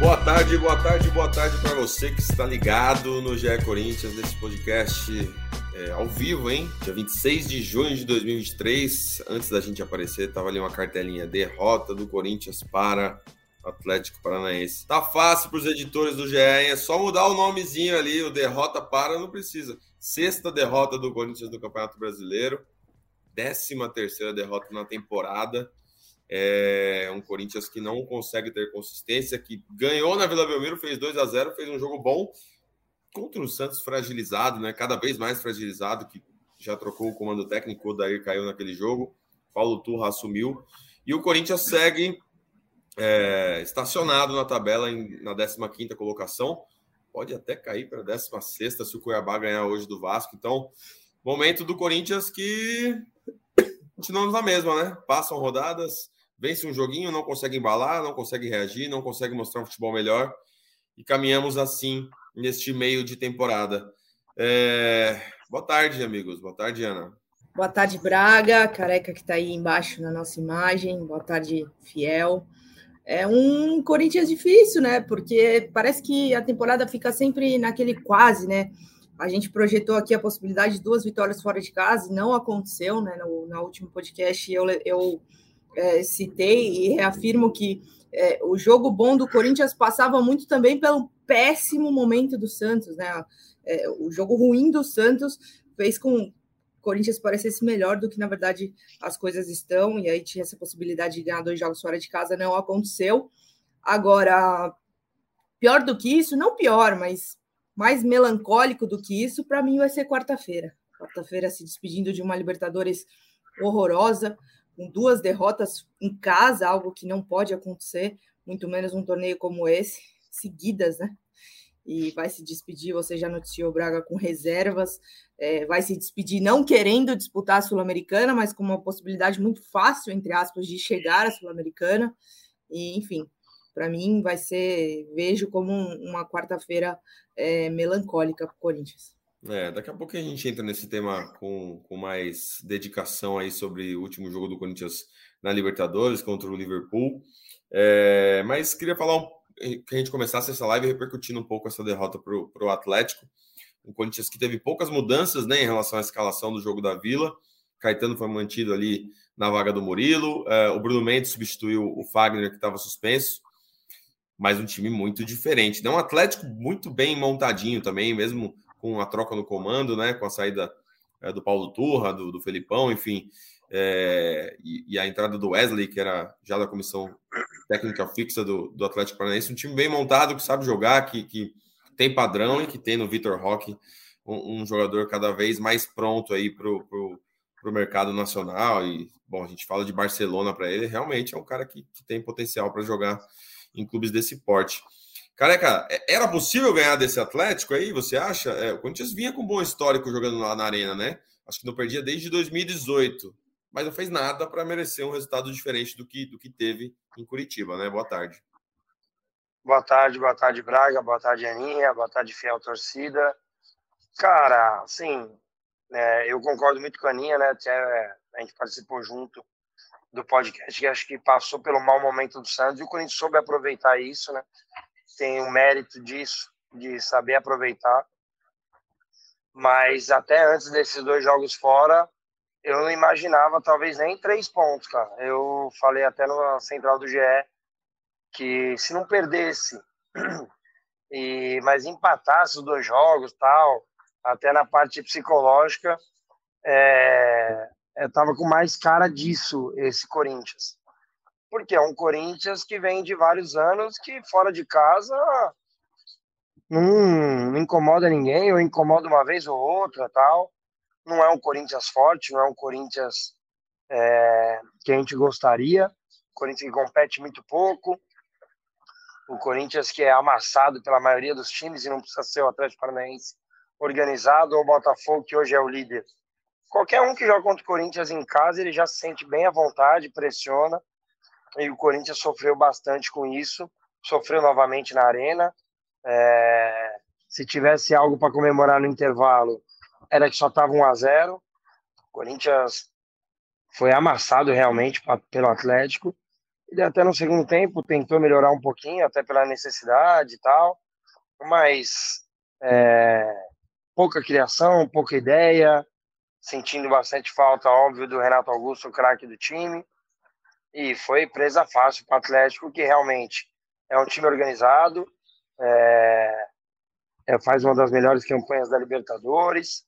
Boa tarde, boa tarde, boa tarde para você que está ligado no GE Corinthians, nesse podcast é, ao vivo, hein? Dia 26 de junho de 2023. Antes da gente aparecer, tava ali uma cartelinha: derrota do Corinthians para Atlético Paranaense. Tá fácil para os editores do GE, hein? É só mudar o nomezinho ali, o derrota para, não precisa. Sexta derrota do Corinthians no Campeonato Brasileiro, décima terceira derrota na temporada. É um Corinthians que não consegue ter consistência, que ganhou na Vila Belmiro, fez 2 a 0 fez um jogo bom contra o Santos fragilizado, né? Cada vez mais fragilizado, que já trocou o comando técnico, o Daí caiu naquele jogo, Paulo Turra assumiu. E o Corinthians segue é, estacionado na tabela em, na 15 colocação. Pode até cair para a 16 se o Cuiabá ganhar hoje do Vasco. Então, momento do Corinthians que continuamos na mesma, né? Passam rodadas, vence um joguinho, não consegue embalar, não consegue reagir, não consegue mostrar um futebol melhor e caminhamos assim neste meio de temporada. É... Boa tarde, amigos. Boa tarde, Ana. Boa tarde, Braga, careca que está aí embaixo na nossa imagem. Boa tarde, Fiel. É um Corinthians difícil, né? Porque parece que a temporada fica sempre naquele quase, né? A gente projetou aqui a possibilidade de duas vitórias fora de casa e não aconteceu, né? No, no último podcast eu, eu é, citei e reafirmo que é, o jogo bom do Corinthians passava muito também pelo péssimo momento do Santos, né? É, o jogo ruim do Santos fez com o Corinthians parecesse melhor do que na verdade as coisas estão, e aí tinha essa possibilidade de ganhar dois jogos fora de casa, não aconteceu. Agora, pior do que isso, não pior, mas mais melancólico do que isso, para mim vai ser quarta-feira. Quarta-feira se despedindo de uma Libertadores horrorosa, com duas derrotas em casa, algo que não pode acontecer, muito menos um torneio como esse, seguidas, né? E vai se despedir, você já noticiou Braga com reservas, é, vai se despedir não querendo disputar a Sul-Americana, mas com uma possibilidade muito fácil, entre aspas, de chegar à Sul-Americana. E, enfim, para mim vai ser, vejo como uma quarta-feira é, melancólica para o Corinthians. É, daqui a pouco a gente entra nesse tema com, com mais dedicação aí sobre o último jogo do Corinthians na Libertadores contra o Liverpool. É, mas queria falar um, que a gente começasse essa live repercutindo um pouco essa derrota para o Atlético. O Corinthians que teve poucas mudanças né, em relação à escalação do jogo da Vila. Caetano foi mantido ali na vaga do Murilo. É, o Bruno Mendes substituiu o Fagner, que estava suspenso. Mas um time muito diferente. Né? Um Atlético muito bem montadinho também, mesmo com a troca no comando, né? Com a saída é, do Paulo Turra, do, do Felipão, enfim, é, e, e, a entrada do Wesley, que era já da comissão técnica fixa do, do Atlético Paranaense, um time bem montado, que sabe jogar, que, que tem padrão e que tem no Vitor Roque um, um, jogador cada vez mais pronto aí para o mercado nacional. E, bom, a gente fala de Barcelona para ele, realmente é um cara que, que tem potencial para jogar em clubes desse porte. Careca, é, era possível ganhar desse Atlético aí, você acha? É, o Corinthians vinha com um bom histórico jogando lá na Arena, né? Acho que não perdia desde 2018, mas não fez nada para merecer um resultado diferente do que, do que teve em Curitiba, né? Boa tarde. Boa tarde, boa tarde, Braga, boa tarde, Aninha, boa tarde, fiel torcida. Cara, sim, é, eu concordo muito com a Aninha, né? Até, é, a gente participou junto do podcast que acho que passou pelo mau momento do Santos e o Corinthians soube aproveitar isso, né? Tem o mérito disso, de saber aproveitar. Mas até antes desses dois jogos fora, eu não imaginava talvez nem três pontos, cara. Eu falei até na central do GE que se não perdesse, e mas empatasse os dois jogos, tal, até na parte psicológica, é, eu tava com mais cara disso esse Corinthians porque é um Corinthians que vem de vários anos que fora de casa não, incomoda ninguém, ou incomoda uma vez ou outra, tal. Não é um Corinthians forte, não é um Corinthians é, que a gente gostaria. O Corinthians que compete muito pouco. O Corinthians que é amassado pela maioria dos times e não precisa ser o Atlético Paranaense organizado ou o Botafogo, que hoje é o líder. Qualquer um que joga contra o Corinthians em casa, ele já se sente bem à vontade, pressiona e o Corinthians sofreu bastante com isso, sofreu novamente na arena. É, se tivesse algo para comemorar no intervalo, era que só estava 1 a 0. O Corinthians foi amassado realmente pelo Atlético Ele até no segundo tempo tentou melhorar um pouquinho, até pela necessidade e tal, mas é, pouca criação, pouca ideia, sentindo bastante falta, óbvio, do Renato Augusto, o craque do time. E foi presa fácil para o Atlético, que realmente é um time organizado, é, é, faz uma das melhores campanhas da Libertadores.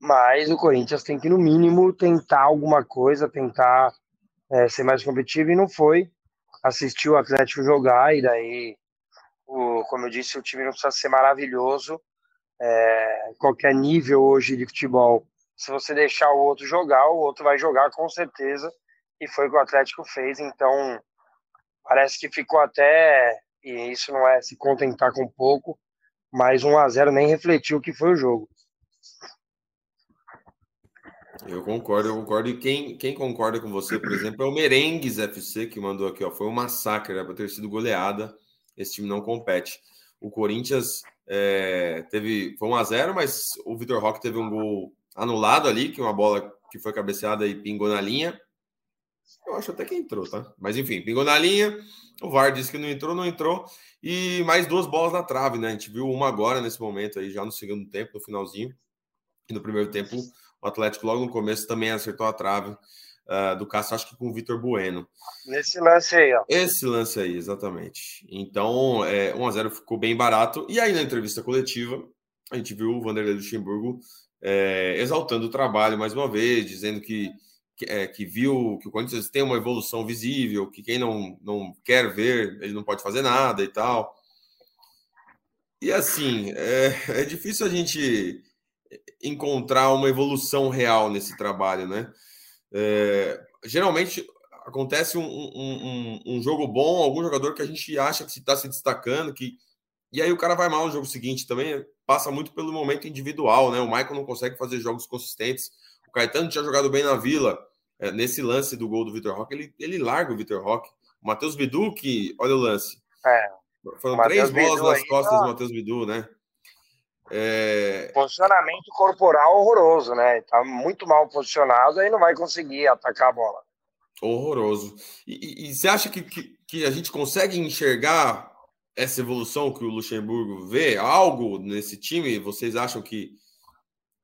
Mas o Corinthians tem que, no mínimo, tentar alguma coisa, tentar é, ser mais competitivo, e não foi. Assistiu o Atlético jogar, e daí, o, como eu disse, o time não precisa ser maravilhoso, é, qualquer nível hoje de futebol, se você deixar o outro jogar, o outro vai jogar com certeza, e foi o que o Atlético fez, então parece que ficou até, e isso não é se contentar com pouco, mas 1 a 0 nem refletiu o que foi o jogo. Eu concordo, eu concordo. E quem, quem concorda com você, por exemplo, é o Merengues FC, que mandou aqui, ó. Foi um massacre, era para ter sido goleada. Esse time não compete. O Corinthians é, teve foi 1 a 0 mas o Vitor Roque teve um gol anulado ali, que uma bola que foi cabeceada e pingou na linha. Eu acho até que entrou, tá? Mas enfim, pingou na linha. O VAR disse que não entrou, não entrou. E mais duas bolas na trave, né? A gente viu uma agora nesse momento aí, já no segundo tempo, no finalzinho. E no primeiro tempo, o Atlético logo no começo também acertou a trave uh, do Cássio, acho que com o Vitor Bueno. Nesse lance aí, ó. Esse lance aí, exatamente. Então, é, 1x0 ficou bem barato. E aí, na entrevista coletiva, a gente viu o Vanderlei Luxemburgo é, exaltando o trabalho mais uma vez, dizendo que, que, é, que, viu que o Corinthians tem uma evolução visível, que quem não, não quer ver, ele não pode fazer nada e tal. E assim, é, é difícil a gente encontrar uma evolução real nesse trabalho, né? É, geralmente acontece um, um, um, jogo bom, algum jogador que a gente acha que está se destacando, que e aí o cara vai mal no jogo seguinte também, passa muito pelo momento individual, né? O Michael não consegue fazer jogos consistentes. O Caetano tinha jogado bem na Vila, é, nesse lance do gol do Vitor Roque, ele, ele larga o Vitor Roque. O Matheus Bidu, que olha o lance. É. Foram três bolas Bidu nas costas tá... do Matheus Bidu, né? É... Posicionamento corporal horroroso, né? Tá muito mal posicionado e não vai conseguir atacar a bola. Horroroso. E, e, e você acha que, que, que, a gente consegue enxergar essa evolução que o Luxemburgo vê? Algo nesse time? Vocês acham que,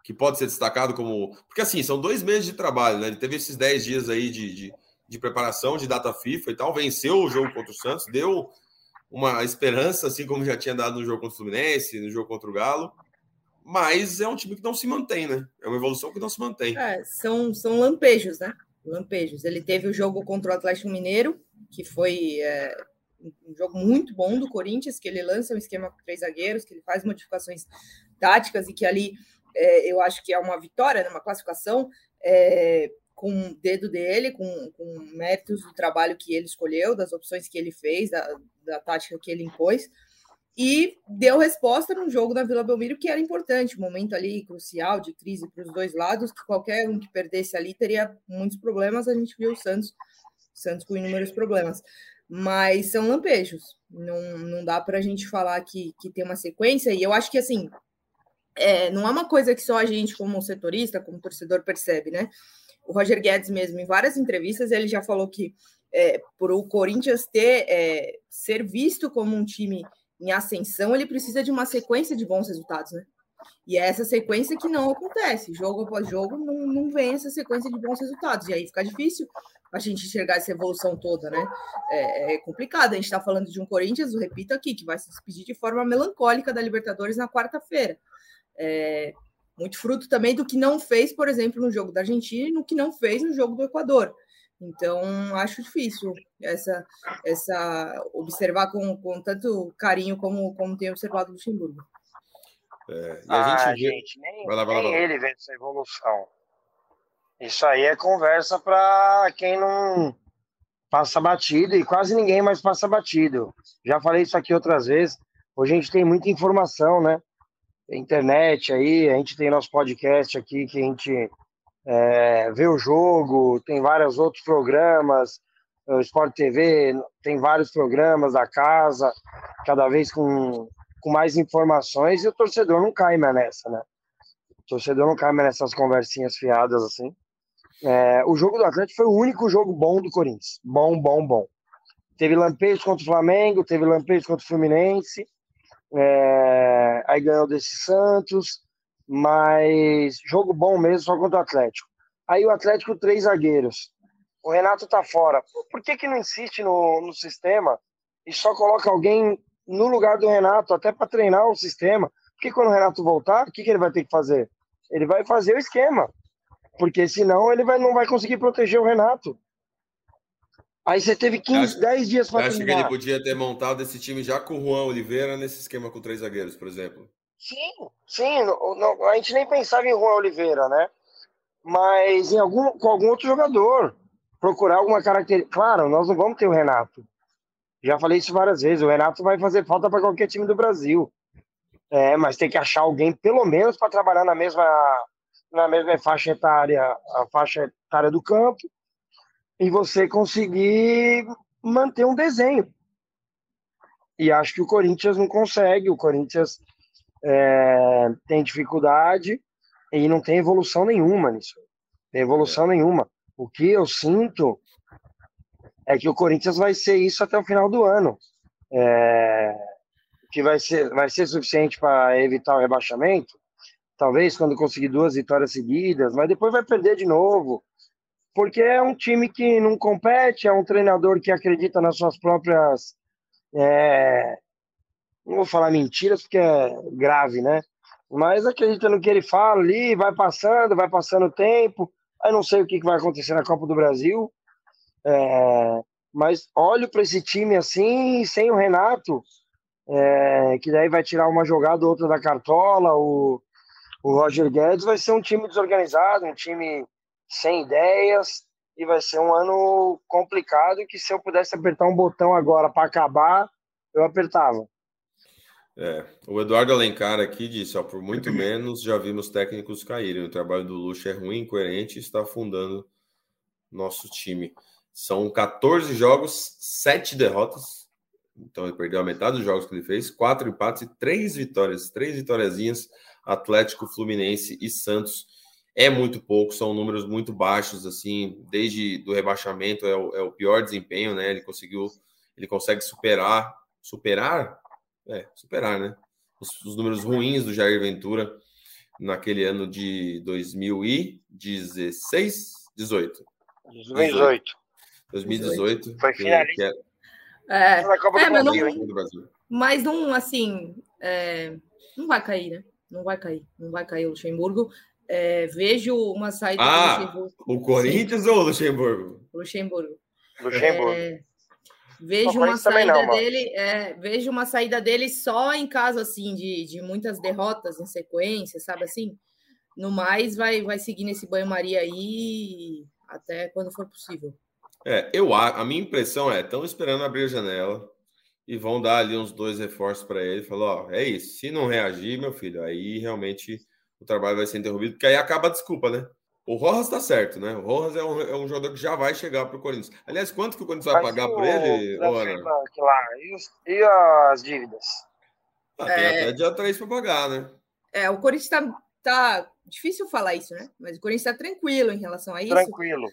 que pode ser destacado como. Porque assim, são dois meses de trabalho, né? Ele teve esses dez dias aí de, de, de preparação, de data FIFA e tal, venceu o jogo contra o Santos, deu uma esperança, assim como já tinha dado no jogo contra o Fluminense, no jogo contra o Galo. Mas é um time que não se mantém, né? É uma evolução que não se mantém. É, são, são lampejos, né? Lampejos. Ele teve o jogo contra o Atlético Mineiro, que foi é, um jogo muito bom do Corinthians, que ele lança um esquema com três zagueiros, que ele faz modificações táticas e que ali é, eu acho que é uma vitória, né, uma classificação. É, com o dedo dele, com, com méritos do trabalho que ele escolheu, das opções que ele fez, da, da tática que ele impôs, e deu resposta num jogo da Vila Belmiro que era importante, um momento ali crucial de crise para os dois lados, que qualquer um que perdesse ali teria muitos problemas, a gente viu o Santos, Santos com inúmeros problemas, mas são lampejos, não, não dá para a gente falar que, que tem uma sequência, e eu acho que assim, é, não é uma coisa que só a gente, como setorista, como torcedor, percebe, né? o Roger Guedes mesmo, em várias entrevistas, ele já falou que é, para o Corinthians ter é, ser visto como um time em ascensão, ele precisa de uma sequência de bons resultados, né? E é essa sequência que não acontece. Jogo após jogo, não, não vem essa sequência de bons resultados. E aí fica difícil a gente enxergar essa evolução toda, né? É, é complicado. A gente está falando de um Corinthians, eu repito aqui, que vai se despedir de forma melancólica da Libertadores na quarta-feira. É, muito fruto também do que não fez, por exemplo, no jogo da Argentina e no que não fez no jogo do Equador. Então, acho difícil essa, essa observar com, com tanto carinho como, como tem observado o Luxemburgo. É, e a ah, gente, vê... gente nem, vai lá, vai lá, nem ele vê essa evolução. Isso aí é conversa para quem não passa batido e quase ninguém mais passa batido. Já falei isso aqui outras vezes. Hoje a gente tem muita informação, né? Internet aí, a gente tem nosso podcast aqui que a gente é, vê o jogo, tem vários outros programas, o Sport TV tem vários programas da casa, cada vez com, com mais informações, e o torcedor não cai mais nessa, né? O torcedor não cai mais nessas conversinhas fiadas assim. É, o jogo do Atlético foi o único jogo bom do Corinthians. Bom, bom, bom. Teve lampejo contra o Flamengo, teve lampejo contra o Fluminense, é, aí ganhou desse Santos, mas jogo bom mesmo só contra o Atlético. Aí o Atlético, três zagueiros. O Renato tá fora. Por que, que não insiste no, no sistema e só coloca alguém no lugar do Renato, até para treinar o sistema? Porque quando o Renato voltar, o que, que ele vai ter que fazer? Ele vai fazer o esquema. Porque senão ele vai, não vai conseguir proteger o Renato. Aí você teve 15, acho, 10 dias para Acho que ele podia ter montado esse time já com o Juan Oliveira nesse esquema com três zagueiros, por exemplo. Sim, sim. Não, não, a gente nem pensava em Juan Oliveira, né? Mas em algum, com algum outro jogador. Procurar alguma característica. Claro, nós não vamos ter o Renato. Já falei isso várias vezes. O Renato vai fazer falta para qualquer time do Brasil. É, mas tem que achar alguém, pelo menos, para trabalhar na mesma, na mesma faixa etária, a faixa etária do campo e você conseguir manter um desenho. E acho que o Corinthians não consegue, o Corinthians é, tem dificuldade e não tem evolução nenhuma nisso. Tem evolução é. nenhuma. O que eu sinto é que o Corinthians vai ser isso até o final do ano. É, que vai ser, vai ser suficiente para evitar o rebaixamento, talvez quando conseguir duas vitórias seguidas, mas depois vai perder de novo porque é um time que não compete, é um treinador que acredita nas suas próprias. É... Não vou falar mentiras, porque é grave, né? Mas acredita no que ele fala ali, vai passando, vai passando o tempo. Aí não sei o que vai acontecer na Copa do Brasil. É... Mas olho para esse time assim, sem o Renato, é... que daí vai tirar uma jogada ou outra da cartola. O, o Roger Guedes vai ser um time desorganizado, um time sem ideias e vai ser um ano complicado que se eu pudesse apertar um botão agora para acabar, eu apertava. É, o Eduardo Alencar aqui disse, ó, por muito menos já vimos técnicos caírem. O trabalho do Luxo é ruim, incoerente e está afundando nosso time. São 14 jogos, 7 derrotas. Então ele perdeu a metade dos jogos que ele fez, quatro empates e três vitórias, três vitóriazinhas, Atlético, Fluminense e Santos é muito pouco, são números muito baixos, assim, desde do rebaixamento é o, é o pior desempenho, né? Ele conseguiu, ele consegue superar, superar, é, superar, né? Os, os números ruins do Jair Ventura naquele ano de 2016, 18. 2018. 2018. Foi finalista. É, é, mas, não, mas não, assim, é, não vai cair, né? Não vai cair, não vai cair o Luxemburgo. É, vejo uma saída ah, do Luxemburgo. O Corinthians Sim. ou o Luxemburgo? Luxemburgo. Luxemburgo. É, vejo uma saída não, dele, é, vejo uma saída dele só em caso assim de, de muitas derrotas em sequência, sabe assim? No mais, vai, vai seguir nesse banho-maria aí até quando for possível. É, eu a minha impressão é, estão esperando abrir a janela e vão dar ali uns dois reforços para ele. Falou, ó, é isso. Se não reagir, meu filho, aí realmente o trabalho vai ser interrompido, porque aí acaba a desculpa, né? O Rojas está certo, né? O Rojas é um, é um jogador que já vai chegar para o Corinthians. Aliás, quanto que o Corinthians vai Mas pagar por ele? Lá, e, os, e, as dívidas? Ah, tem é... até dia 3 para pagar, né? É, o Corinthians está tá... difícil falar isso, né? Mas o Corinthians está tranquilo em relação a isso. Tranquilo.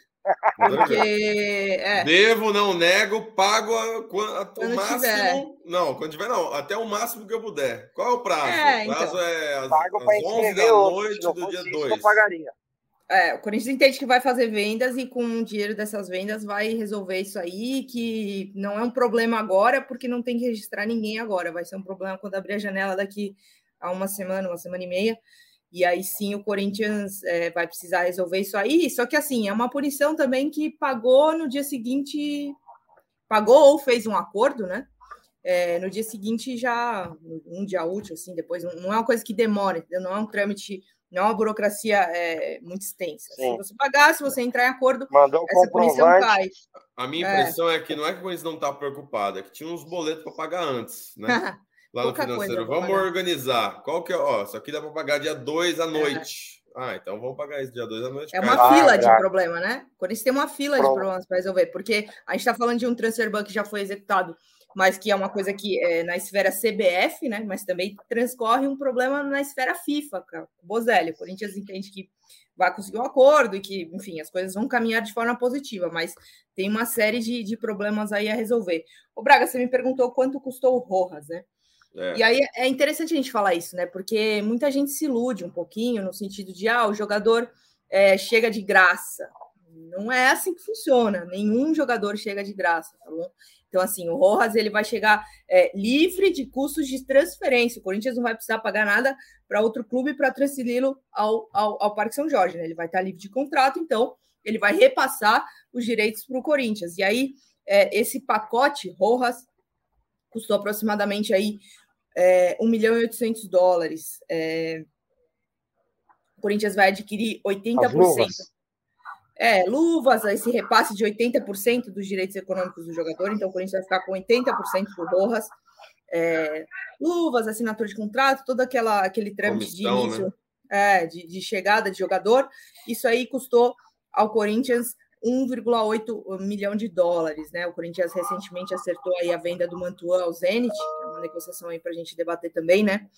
Porque, é. Devo, não nego, pago a, a, máximo. Tiver. Não, quando tiver, não. Até o máximo que eu puder. Qual é o prazo? É, o prazo então. é às, pago às 11 da noite do dia 2. Eu pagaria. É, o Corinthians entende que vai fazer vendas e com o dinheiro dessas vendas vai resolver isso aí, que não é um problema agora, porque não tem que registrar ninguém agora. Vai ser um problema quando abrir a janela daqui a uma semana, uma semana e meia. E aí sim o Corinthians é, vai precisar resolver isso aí. Só que assim, é uma punição também que pagou no dia seguinte, pagou ou fez um acordo, né? É, no dia seguinte já, um dia útil, assim, depois, não é uma coisa que demora, não é um trâmite, não é uma burocracia é, muito extensa. Sim. Se você pagar, se você entrar em acordo, Mandou essa punição cai. A minha é. impressão é. é. que não é que o Corinthians não está preocupado, é que tinha uns boletos para pagar antes, né? lá no financeiro. Vamos organizar. Qual que é? Ó, isso aqui dá para pagar dia 2 à noite. É. Ah, então vamos pagar esse dia 2 à noite. É uma cara. fila ah, de problema, né? Quando eles têm uma fila Pronto. de problemas para resolver, porque a gente está falando de um transfer ban que já foi executado, mas que é uma coisa que é na esfera CBF, né? Mas também transcorre um problema na esfera FIFA, cara. Bozelli, o Corinthians entende que vai conseguir um acordo e que, enfim, as coisas vão caminhar de forma positiva, mas tem uma série de, de problemas aí a resolver. O Braga, você me perguntou quanto custou o Rojas, né? É. E aí é interessante a gente falar isso, né? Porque muita gente se ilude um pouquinho no sentido de ah, o jogador é, chega de graça. Não é assim que funciona. Nenhum jogador chega de graça, tá bom? Então, assim, o Rojas ele vai chegar é, livre de custos de transferência. O Corinthians não vai precisar pagar nada para outro clube para transferi-lo ao, ao, ao, Parque São Jorge. Né? Ele vai estar livre de contrato, então ele vai repassar os direitos para o Corinthians. E aí, é, esse pacote Rojas custou aproximadamente aí é, 1 milhão e 800 dólares. É, o Corinthians vai adquirir 80%. É, luvas, esse repasse de 80% dos direitos econômicos do jogador, então o Corinthians vai ficar com 80% do Rojas. É, luvas, assinatura de contrato, todo aquela, aquele trâmite de início, né? é, de, de, chegada de jogador. Isso aí custou ao Corinthians 1,8 milhão de dólares, né? O Corinthians recentemente acertou aí a venda do Mantuan ao Zenit, que é uma negociação aí para a gente debater também, né?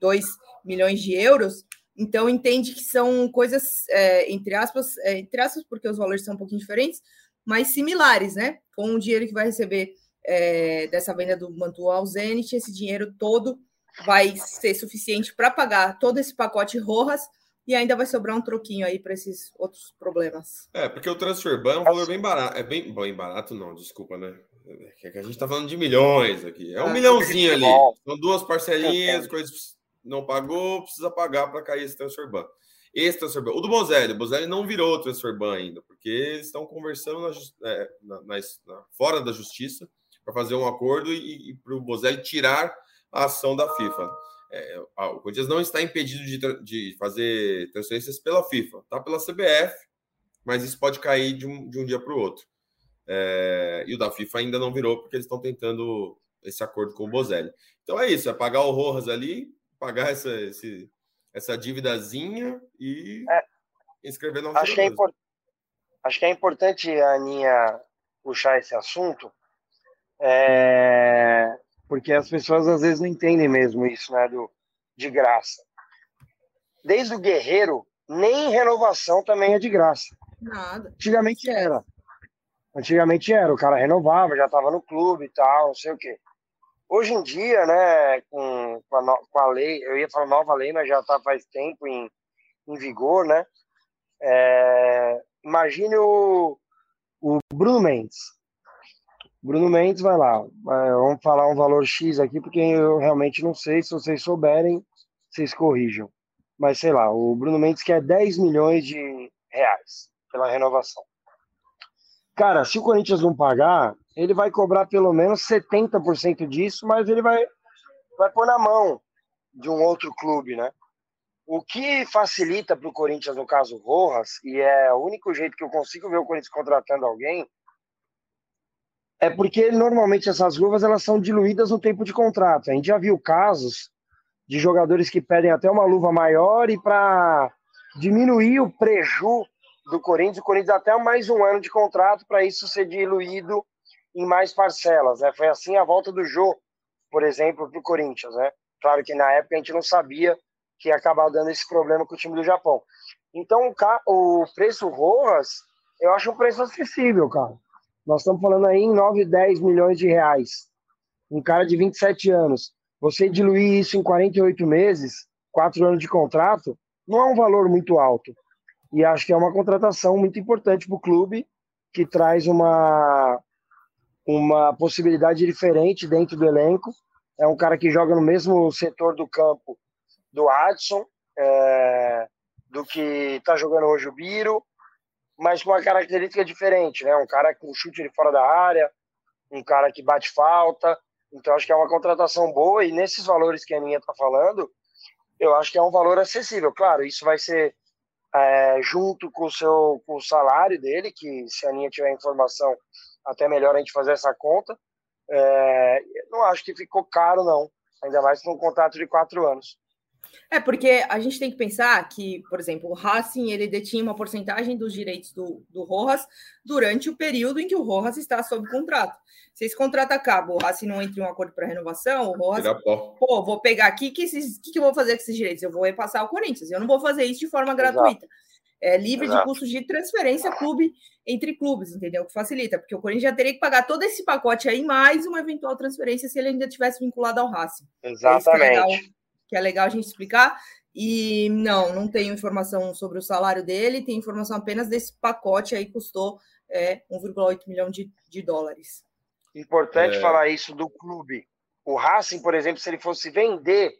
2 milhões de euros. Então, entende que são coisas, é, entre aspas, é, entre aspas, porque os valores são um pouquinho diferentes, mas similares, né? Com o dinheiro que vai receber é, dessa venda do Mantua ao Zenit, esse dinheiro todo vai ser suficiente para pagar todo esse pacote Rojas e ainda vai sobrar um troquinho aí para esses outros problemas. É, porque o transfer ban é um valor bem barato. É bem, bem barato, não, desculpa, né? É que a gente está falando de milhões aqui. É um é, milhãozinho ali. São duas parcelinhas, coisas não pagou, precisa pagar para cair esse transfer ban. Esse transfer ban. O do Bozelli, o Bozelli não virou transfer ban ainda, porque eles estão conversando na, é, na, na, fora da justiça para fazer um acordo e, e para o Bozelli tirar a ação da FIFA. É, o Corinthians não está impedido de, de fazer transferências pela FIFA, tá pela CBF, mas isso pode cair de um, de um dia para o outro. É, e o da FIFA ainda não virou, porque eles estão tentando esse acordo com o Bozelli. Então é isso, é pagar o Rojas ali, pagar essa, esse, essa dívidazinha e é, inscrever no acho que, é import, acho que é importante a Aninha puxar esse assunto, é, porque as pessoas às vezes não entendem mesmo isso, né, do, de graça. Desde o Guerreiro, nem renovação também é de graça. Nada. Antigamente era. Antigamente era, o cara renovava, já estava no clube e tal, não sei o quê. Hoje em dia, né, com, com, a, com a lei, eu ia falar nova lei, mas já está faz tempo em, em vigor, né? É, imagine o, o Bruno Mendes. Bruno Mendes vai lá. Vamos falar um valor X aqui, porque eu realmente não sei. Se vocês souberem, vocês corrijam. Mas sei lá, o Bruno Mendes quer 10 milhões de reais pela renovação. Cara, se o Corinthians não pagar, ele vai cobrar pelo menos 70% disso, mas ele vai, vai pôr na mão de um outro clube, né? O que facilita para o Corinthians, no caso Rojas, e é o único jeito que eu consigo ver o Corinthians contratando alguém, é porque normalmente essas luvas elas são diluídas no tempo de contrato. A gente já viu casos de jogadores que pedem até uma luva maior e para diminuir o preju do Corinthians, o Corinthians até mais um ano de contrato para isso ser diluído em mais parcelas. Né? Foi assim a volta do Jô, por exemplo, para o Corinthians. Né? Claro que na época a gente não sabia que ia acabar dando esse problema com o time do Japão. Então o preço Rojas, eu acho um preço acessível, cara. Nós estamos falando aí em 9, 10 milhões de reais. Um cara de 27 anos. Você diluir isso em 48 meses, 4 anos de contrato, não é um valor muito alto. E acho que é uma contratação muito importante para o clube, que traz uma, uma possibilidade diferente dentro do elenco. É um cara que joga no mesmo setor do campo do Adson, é, do que está jogando hoje o Biro, mas com uma característica diferente, né? Um cara com chute de fora da área, um cara que bate falta. Então acho que é uma contratação boa e nesses valores que a Aninha está falando, eu acho que é um valor acessível. Claro, isso vai ser é, junto com o seu com o salário dele, que se a Aninha tiver informação, até melhor a gente fazer essa conta. É, não acho que ficou caro, não. Ainda mais com um contrato de quatro anos. É, porque a gente tem que pensar que, por exemplo, o Racing ele detinha uma porcentagem dos direitos do, do Rojas durante o período em que o Rojas está sob contrato. Se esse contrato acaba, o Racing não entra em um acordo para renovação, o Rojas, pô, vou pegar aqui, que, esses, que, que eu vou fazer com esses direitos? Eu vou repassar ao Corinthians, eu não vou fazer isso de forma gratuita. Exato. é livre Exato. de custos de transferência clube entre clubes, entendeu? Que facilita, porque o Corinthians já teria que pagar todo esse pacote aí, mais uma eventual transferência se ele ainda tivesse vinculado ao Racing. Exatamente. Que, legal, que é legal a gente explicar. E não, não tenho informação sobre o salário dele, tem informação apenas desse pacote aí custou é, 1,8 milhão de, de dólares. Importante é... falar isso do clube. O Racing, por exemplo, se ele fosse vender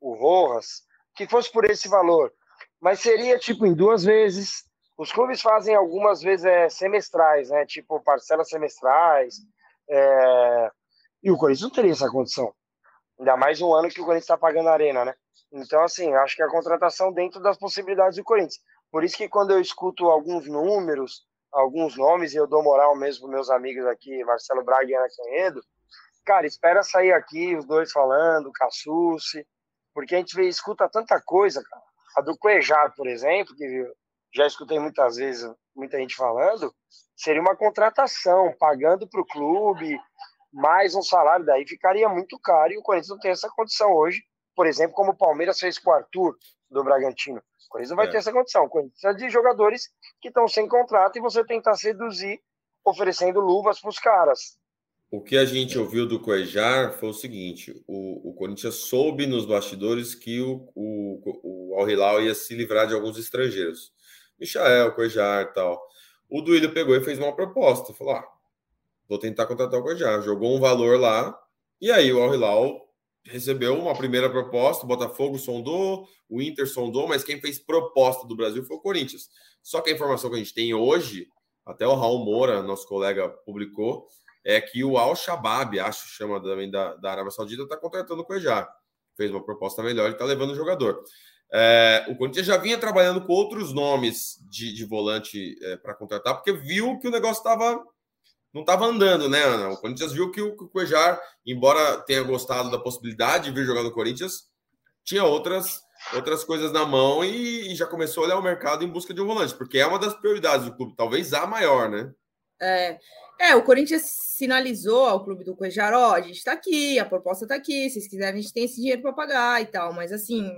o Rojas, que fosse por esse valor, mas seria tipo em duas vezes. Os clubes fazem algumas vezes é, semestrais, né? Tipo parcelas semestrais. É... E o Corinthians não teria essa condição. Ainda mais um ano que o Corinthians está pagando a arena, né? Então, assim, acho que a contratação dentro das possibilidades do Corinthians. Por isso que quando eu escuto alguns números, alguns nomes, e eu dou moral mesmo para meus amigos aqui, Marcelo Braga e Ana Canhedo, cara, espera sair aqui os dois falando, Cassucci, porque a gente vê, escuta tanta coisa, cara. A do Cuejar, por exemplo, que já escutei muitas vezes muita gente falando, seria uma contratação, pagando para o clube mais um salário, daí ficaria muito caro e o Corinthians não tem essa condição hoje, por exemplo, como o Palmeiras fez com o Arthur do Bragantino. O Corinthians não vai é. ter essa condição. O Corinthians precisa de jogadores que estão sem contrato e você tentar seduzir oferecendo luvas para os caras. O que a gente ouviu do Cuejar foi o seguinte: o, o Corinthians soube nos bastidores que o, o, o Al Hilal ia se livrar de alguns estrangeiros. Michael, Cuejar e tal. O Duílio pegou e fez uma proposta. Falou: ah, vou tentar contratar o Cuejar. Jogou um valor lá. E aí o Al Hilal recebeu uma primeira proposta. O Botafogo sondou, o Inter sondou, mas quem fez proposta do Brasil foi o Corinthians. Só que a informação que a gente tem hoje, até o Raul Moura, nosso colega, publicou é que o Al Shabaab, acho chama também da, da Arábia Saudita, está contratando o Cuejar. Fez uma proposta melhor e está levando o jogador. É, o Corinthians já vinha trabalhando com outros nomes de, de volante é, para contratar, porque viu que o negócio estava não estava andando, né, Ana? O Corinthians viu que o, Cuejar, embora tenha gostado da possibilidade de vir jogar no Corinthians, tinha outras outras coisas na mão e, e já começou a olhar o mercado em busca de um volante, porque é uma das prioridades do clube, talvez a maior, né? É, é, o Corinthians sinalizou ao clube do Cuejar, ó, a gente está aqui, a proposta está aqui, se vocês quiserem, a gente tem esse dinheiro para pagar e tal, mas assim,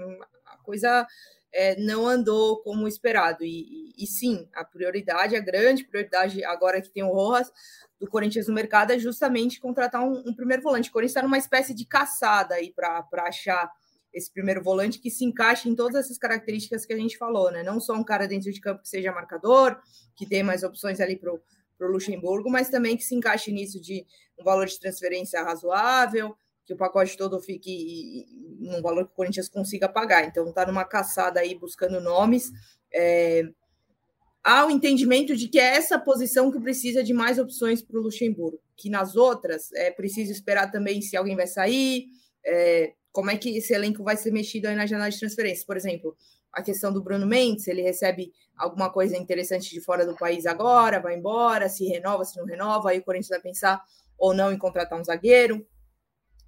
a coisa é, não andou como esperado. E, e, e, sim, a prioridade, a grande prioridade agora que tem o Rojas do Corinthians no mercado é justamente contratar um, um primeiro volante. O Corinthians está numa espécie de caçada aí para achar esse primeiro volante que se encaixe em todas essas características que a gente falou, né? Não só um cara dentro de campo que seja marcador, que tenha mais opções ali para para o Luxemburgo, mas também que se encaixe nisso de um valor de transferência razoável, que o pacote todo fique num valor que o Corinthians consiga pagar. Então, está numa caçada aí buscando nomes. É, há o entendimento de que é essa posição que precisa de mais opções para o Luxemburgo, que nas outras é preciso esperar também se alguém vai sair, é, como é que esse elenco vai ser mexido aí na janela de transferência. Por exemplo, a questão do Bruno Mendes, ele recebe alguma coisa interessante de fora do país agora, vai embora, se renova, se não renova, aí o Corinthians vai pensar ou não em contratar um zagueiro.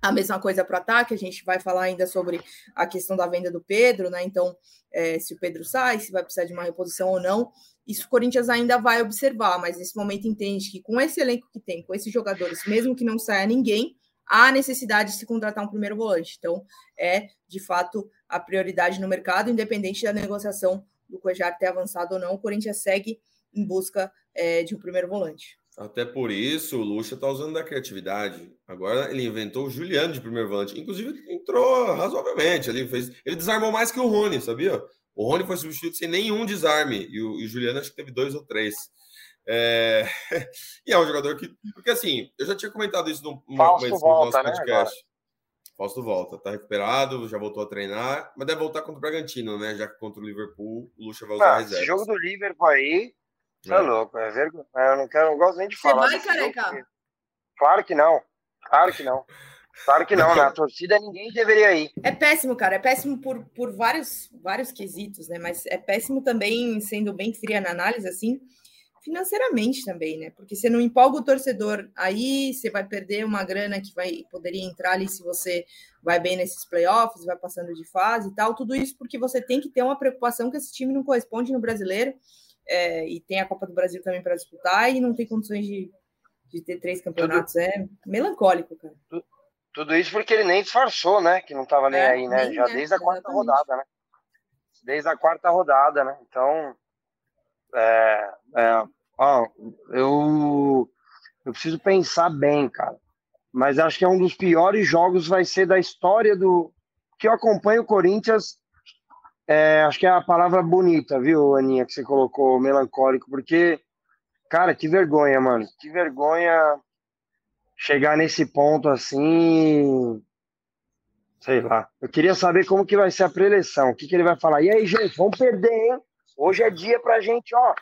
A mesma coisa para o ataque, a gente vai falar ainda sobre a questão da venda do Pedro, né? Então, é, se o Pedro sai, se vai precisar de uma reposição ou não, isso o Corinthians ainda vai observar, mas nesse momento entende que com esse elenco que tem, com esses jogadores, mesmo que não saia ninguém, há necessidade de se contratar um primeiro volante. Então, é de fato a prioridade no mercado, independente da negociação do Cuejar ter avançado ou não, o Corinthians segue em busca é, de um primeiro volante. Até por isso, o Lucha está usando da criatividade. Agora ele inventou o Juliano de primeiro volante. Inclusive, entrou razoavelmente ali. Fez... Ele desarmou mais que o Rony, sabia? O Rony foi substituído sem nenhum desarme. E o, e o Juliano acho que teve dois ou três. É... e é um jogador que. Porque assim, eu já tinha comentado isso no, Fausto no, volta, nosso né, podcast. Né, Fausto volta, tá recuperado, já voltou a treinar, mas deve voltar contra o Bragantino, né? Já que contra o Liverpool, o Lucha vai usar ah, reserva. Esse jogo do Liverpool aí, tá é. louco, é vergonha. Eu não quero, não gosto nem de Você falar. Você vai, careca? Jogo, claro que não, claro que não. Claro que não, na torcida ninguém deveria ir. É péssimo, cara, é péssimo por, por vários, vários quesitos, né? Mas é péssimo também, sendo bem fria na análise, assim, financeiramente também, né? Porque você não empolga o torcedor, aí você vai perder uma grana que vai poderia entrar ali se você vai bem nesses playoffs, vai passando de fase e tal. Tudo isso porque você tem que ter uma preocupação que esse time não corresponde no brasileiro é, e tem a Copa do Brasil também para disputar e não tem condições de, de ter três campeonatos. Tudo, é melancólico, cara. Tudo isso porque ele nem disfarçou, né? Que não estava nem é, aí, né? Nem, Já né? desde a quarta Exatamente. rodada, né? Desde a quarta rodada, né? Então É, é, ó, eu, eu preciso pensar bem, cara. Mas acho que é um dos piores jogos, vai ser da história do. Que eu acompanho o Corinthians. É, acho que é a palavra bonita, viu, Aninha, que você colocou, melancólico, porque, cara, que vergonha, mano. Que vergonha chegar nesse ponto assim. Sei lá. Eu queria saber como que vai ser a preleção. O que, que ele vai falar? E aí, gente, vamos perder, hein? Hoje é dia pra gente, ó.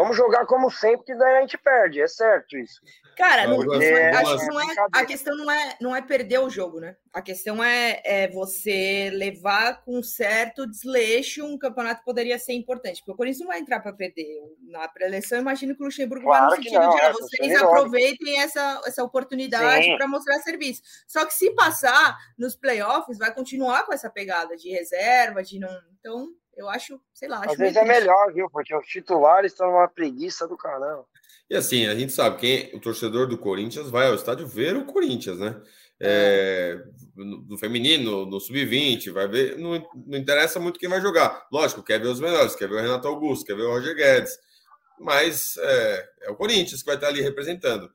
Vamos jogar como sempre, que daí a gente perde, é certo isso. Cara, não, não é, acho que não é, a questão não é, não é perder o jogo, né? A questão é, é você levar com certo desleixo um campeonato que poderia ser importante, porque o Corinthians não vai entrar para perder. Na pré-eleição, imagino que o Luxemburgo claro vai no sentido não, de ah, vocês aproveitem essa, essa oportunidade para mostrar serviço. Só que se passar nos playoffs, vai continuar com essa pegada de reserva, de não. Então, eu acho, sei lá. Acho Às vezes é melhor, viu? Porque os titulares estão uma preguiça do caramba. E assim, a gente sabe quem o torcedor do Corinthians vai ao estádio ver o Corinthians, né? É, no, no, feminino, no sub-20, vai ver. Não, não, interessa muito quem vai jogar. Lógico, quer ver os melhores, quer ver o Renato Augusto, quer ver o Roger Guedes. Mas é, é o Corinthians que vai estar ali representando.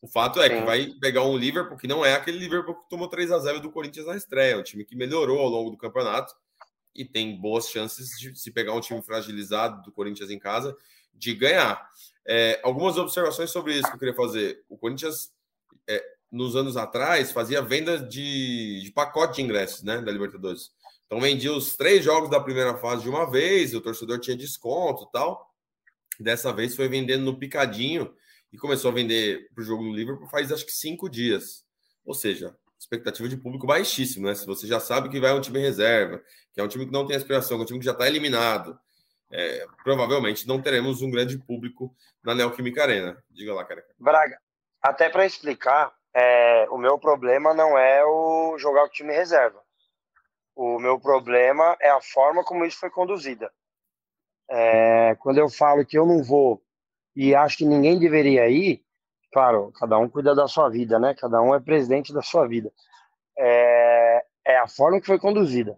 O fato é que vai pegar um Liverpool que não é aquele Liverpool que tomou 3 a 0 do Corinthians na estreia, um time que melhorou ao longo do campeonato e tem boas chances de se pegar um time fragilizado do Corinthians em casa de ganhar. É, algumas observações sobre isso que eu queria fazer. O Corinthians, é, nos anos atrás, fazia venda de, de, pacote de ingressos né, da Libertadores. Então vendia os três jogos da primeira fase de uma vez, o torcedor tinha desconto e tal. Dessa vez foi vendendo no picadinho e começou a vender para o jogo do Liverpool faz acho que cinco dias. Ou seja, expectativa de público baixíssimo, né? Se você já sabe que vai um time reserva, que é um time que não tem aspiração, que é um time que já está eliminado, é, provavelmente não teremos um grande público na Neoquímica Arena. Diga lá, cara. Braga, até para explicar, é, o meu problema não é o jogar o time reserva. O meu problema é a forma como isso foi conduzida. É, quando eu falo que eu não vou e acho que ninguém deveria ir, claro, cada um cuida da sua vida, né? Cada um é presidente da sua vida. É, é a forma que foi conduzida.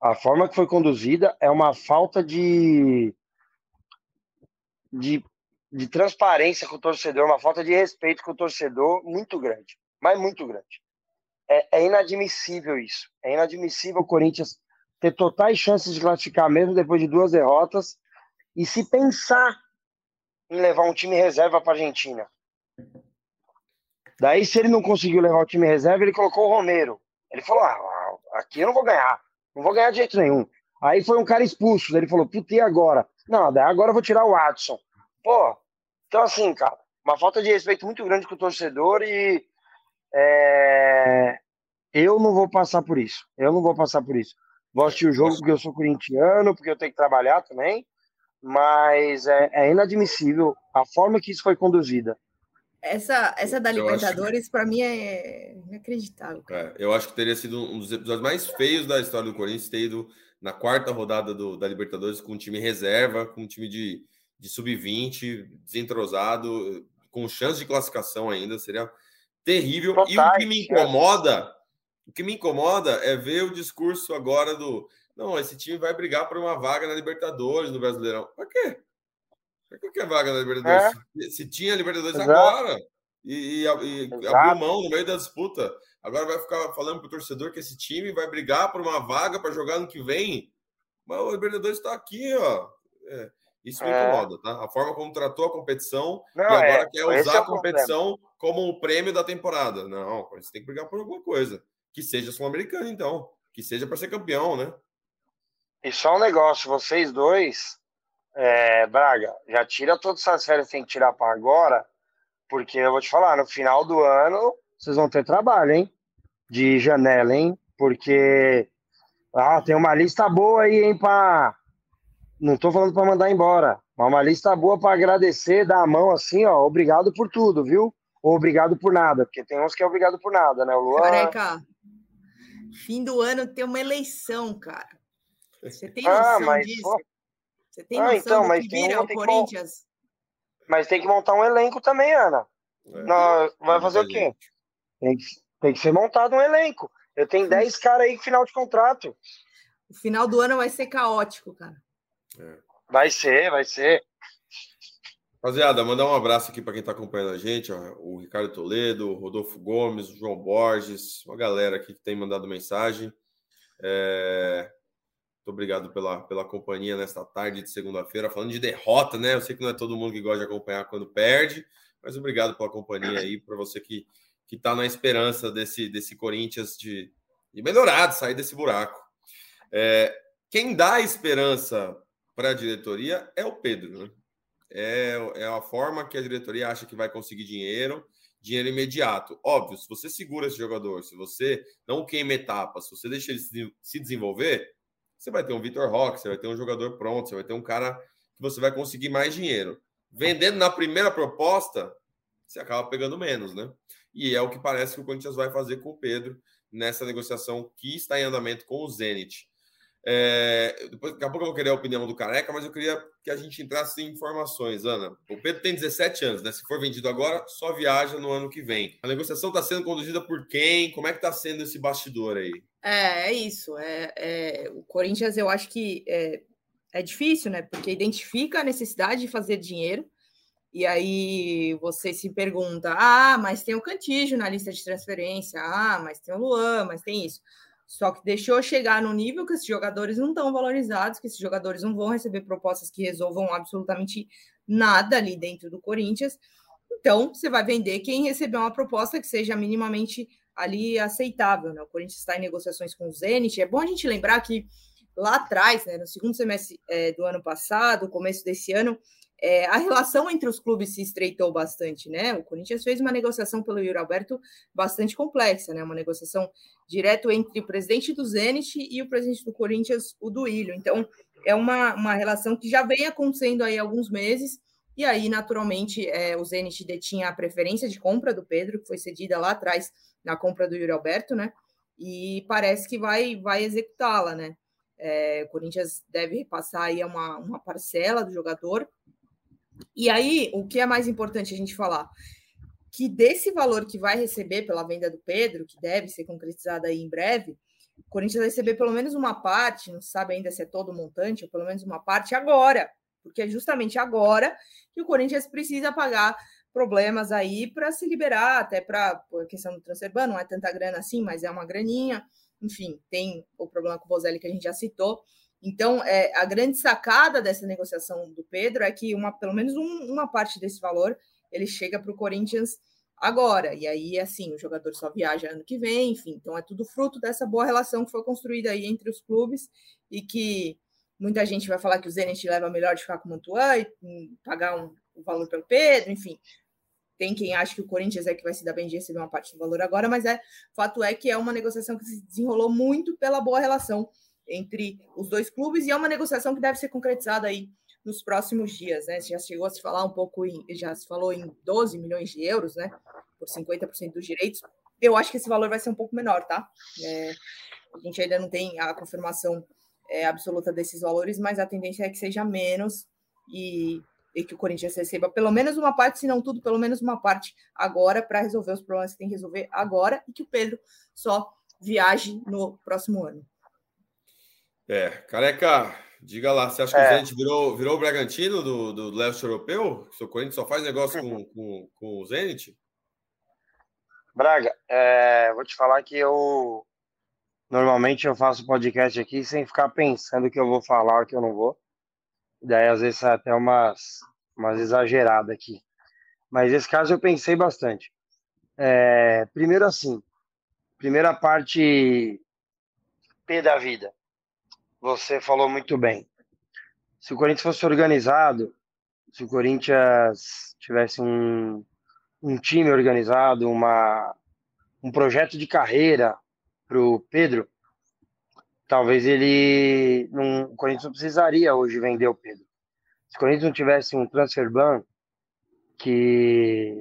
A forma que foi conduzida é uma falta de, de, de transparência com o torcedor, uma falta de respeito com o torcedor muito grande, mas muito grande. É, é inadmissível isso. É inadmissível o Corinthians ter totais chances de classificar mesmo depois de duas derrotas e se pensar em levar um time reserva para a Argentina. Daí, se ele não conseguiu levar o time reserva, ele colocou o Romero. Ele falou: ah, aqui eu não vou ganhar. Não vou ganhar de jeito nenhum. Aí foi um cara expulso. Ele falou: puta, e agora? Não, daí agora eu vou tirar o Watson. Pô, então assim, cara, uma falta de respeito muito grande com o torcedor e. É, eu não vou passar por isso. Eu não vou passar por isso. Vou assistir o jogo porque eu sou corintiano, porque eu tenho que trabalhar também. Mas é, é inadmissível a forma que isso foi conduzida. Essa, essa da Libertadores, que... para mim, é inacreditável. É, eu acho que teria sido um dos episódios mais feios da história do Corinthians ter ido na quarta rodada do, da Libertadores com um time reserva, com um time de, de sub-20, desentrosado, com chance de classificação ainda. Seria terrível. Total, e o que me incomoda, o que me incomoda é ver o discurso agora do. Não, esse time vai brigar por uma vaga na Libertadores, no Brasileirão. Para quê? Por que, é vaga na Libertadores? É. Se, tinha Libertadores Exato. agora e, e, e abriu mão no meio da disputa, agora vai ficar falando para o torcedor que esse time vai brigar por uma vaga para jogar no que vem. Mas o Libertadores está aqui, ó. É, isso me é. incomoda, tá? A forma como tratou a competição Não, e agora é, quer usar é a competição problema. como um prêmio da temporada. Não, você tem que brigar por alguma coisa. Que seja sul-americano, então. Que seja para ser campeão, né? E só um negócio, vocês dois é, Braga, já tira todas essas férias que tem que tirar para agora, porque eu vou te falar, no final do ano vocês vão ter trabalho, hein? De janela, hein? Porque ah, tem uma lista boa aí, hein, para não tô falando para mandar embora, mas uma lista boa para agradecer, dar a mão assim, ó, obrigado por tudo, viu? Ou obrigado por nada, porque tem uns que é obrigado por nada, né? O Luan... Careca, fim do ano tem uma eleição, cara. Você tem ah, noção ah, mas, disso? Pô, você tem ah, então, mas que vira o Corinthians? Mas tem que montar um elenco também, Ana. É, Não, vai fazer o quê? Tem que, tem que ser montado um elenco. Eu tenho 10 caras aí final de contrato. O final do ano vai ser caótico, cara. É. Vai ser, vai ser. Rapaziada, mandar um abraço aqui para quem está acompanhando a gente, ó, o Ricardo Toledo, o Rodolfo Gomes, o João Borges, uma galera aqui que tem mandado mensagem. É... Muito obrigado pela, pela companhia nesta tarde de segunda-feira, falando de derrota, né? Eu sei que não é todo mundo que gosta de acompanhar quando perde, mas obrigado pela companhia aí, para você que que está na esperança desse, desse Corinthians de, de melhorar, de sair desse buraco. É, quem dá esperança para a diretoria é o Pedro, né? é, é a forma que a diretoria acha que vai conseguir dinheiro, dinheiro imediato. Óbvio, se você segura esse jogador, se você não queima etapas, se você deixa ele se desenvolver, você vai ter um Vitor Roque, você vai ter um jogador pronto, você vai ter um cara que você vai conseguir mais dinheiro. Vendendo na primeira proposta, você acaba pegando menos, né? E é o que parece que o Corinthians vai fazer com o Pedro nessa negociação que está em andamento com o Zenit. É, depois, daqui a pouco eu vou querer a opinião do Careca, mas eu queria que a gente entrasse em informações, Ana. O Pedro tem 17 anos, né? Se for vendido agora, só viaja no ano que vem. A negociação está sendo conduzida por quem? Como é que está sendo esse bastidor aí? É, é isso. É, é, o Corinthians, eu acho que é, é difícil, né? Porque identifica a necessidade de fazer dinheiro. E aí você se pergunta: ah, mas tem o Cantígio na lista de transferência, ah, mas tem o Luan, mas tem isso. Só que deixou chegar no nível que esses jogadores não estão valorizados, que esses jogadores não vão receber propostas que resolvam absolutamente nada ali dentro do Corinthians. Então, você vai vender quem receber uma proposta que seja minimamente ali aceitável. Né? O Corinthians está em negociações com o Zenit. É bom a gente lembrar que lá atrás, né, no segundo semestre é, do ano passado, começo desse ano, é, a relação entre os clubes se estreitou bastante, né? O Corinthians fez uma negociação pelo Yuri Alberto bastante complexa, né? Uma negociação direto entre o presidente do Zenit e o presidente do Corinthians, o Duílio. Então, é uma, uma relação que já vem acontecendo aí há alguns meses, e aí, naturalmente, é, o Zenit detinha a preferência de compra do Pedro, que foi cedida lá atrás na compra do Yuri Alberto, né? E parece que vai, vai executá-la, né? É, o Corinthians deve repassar aí uma, uma parcela do jogador, e aí, o que é mais importante a gente falar? Que desse valor que vai receber pela venda do Pedro, que deve ser concretizada aí em breve, o Corinthians vai receber pelo menos uma parte, não sabe ainda se é todo o montante, ou pelo menos uma parte agora, porque é justamente agora que o Corinthians precisa pagar problemas aí para se liberar, até para a questão do transfer não é tanta grana assim, mas é uma graninha. Enfim, tem o problema com o Bozelli que a gente já citou. Então, é, a grande sacada dessa negociação do Pedro é que uma, pelo menos um, uma parte desse valor ele chega para o Corinthians agora. E aí, assim, o jogador só viaja ano que vem, enfim. Então, é tudo fruto dessa boa relação que foi construída aí entre os clubes e que muita gente vai falar que o Zenit leva melhor de ficar com o Mantuan e pagar um, um valor pelo Pedro, enfim. Tem quem acha que o Corinthians é que vai se dar bem de receber uma parte do valor agora, mas é fato é que é uma negociação que se desenrolou muito pela boa relação entre os dois clubes e é uma negociação que deve ser concretizada aí nos próximos dias, né? Já chegou a se falar um pouco em, já se falou em 12 milhões de euros, né? Por 50% dos direitos. Eu acho que esse valor vai ser um pouco menor, tá? É, a gente ainda não tem a confirmação é, absoluta desses valores, mas a tendência é que seja menos e, e, que o Corinthians receba pelo menos uma parte, se não tudo, pelo menos uma parte agora para resolver os problemas que tem que resolver agora e que o Pedro só viaje no próximo ano. É, careca, diga lá, você acha que é. o Zenit virou, virou o Bragantino do, do leste europeu? O seu Corinthians só faz negócio com, com, com o Zenit? Braga, é, vou te falar que eu normalmente eu faço podcast aqui sem ficar pensando que eu vou falar ou que eu não vou. Daí às vezes até umas, umas exageradas aqui. Mas esse caso eu pensei bastante. É, primeiro assim, primeira parte P da vida você falou muito bem. Se o Corinthians fosse organizado, se o Corinthians tivesse um, um time organizado, uma, um projeto de carreira para o Pedro, talvez ele não, o Corinthians não precisaria hoje vender o Pedro. Se o Corinthians não tivesse um transfer ban que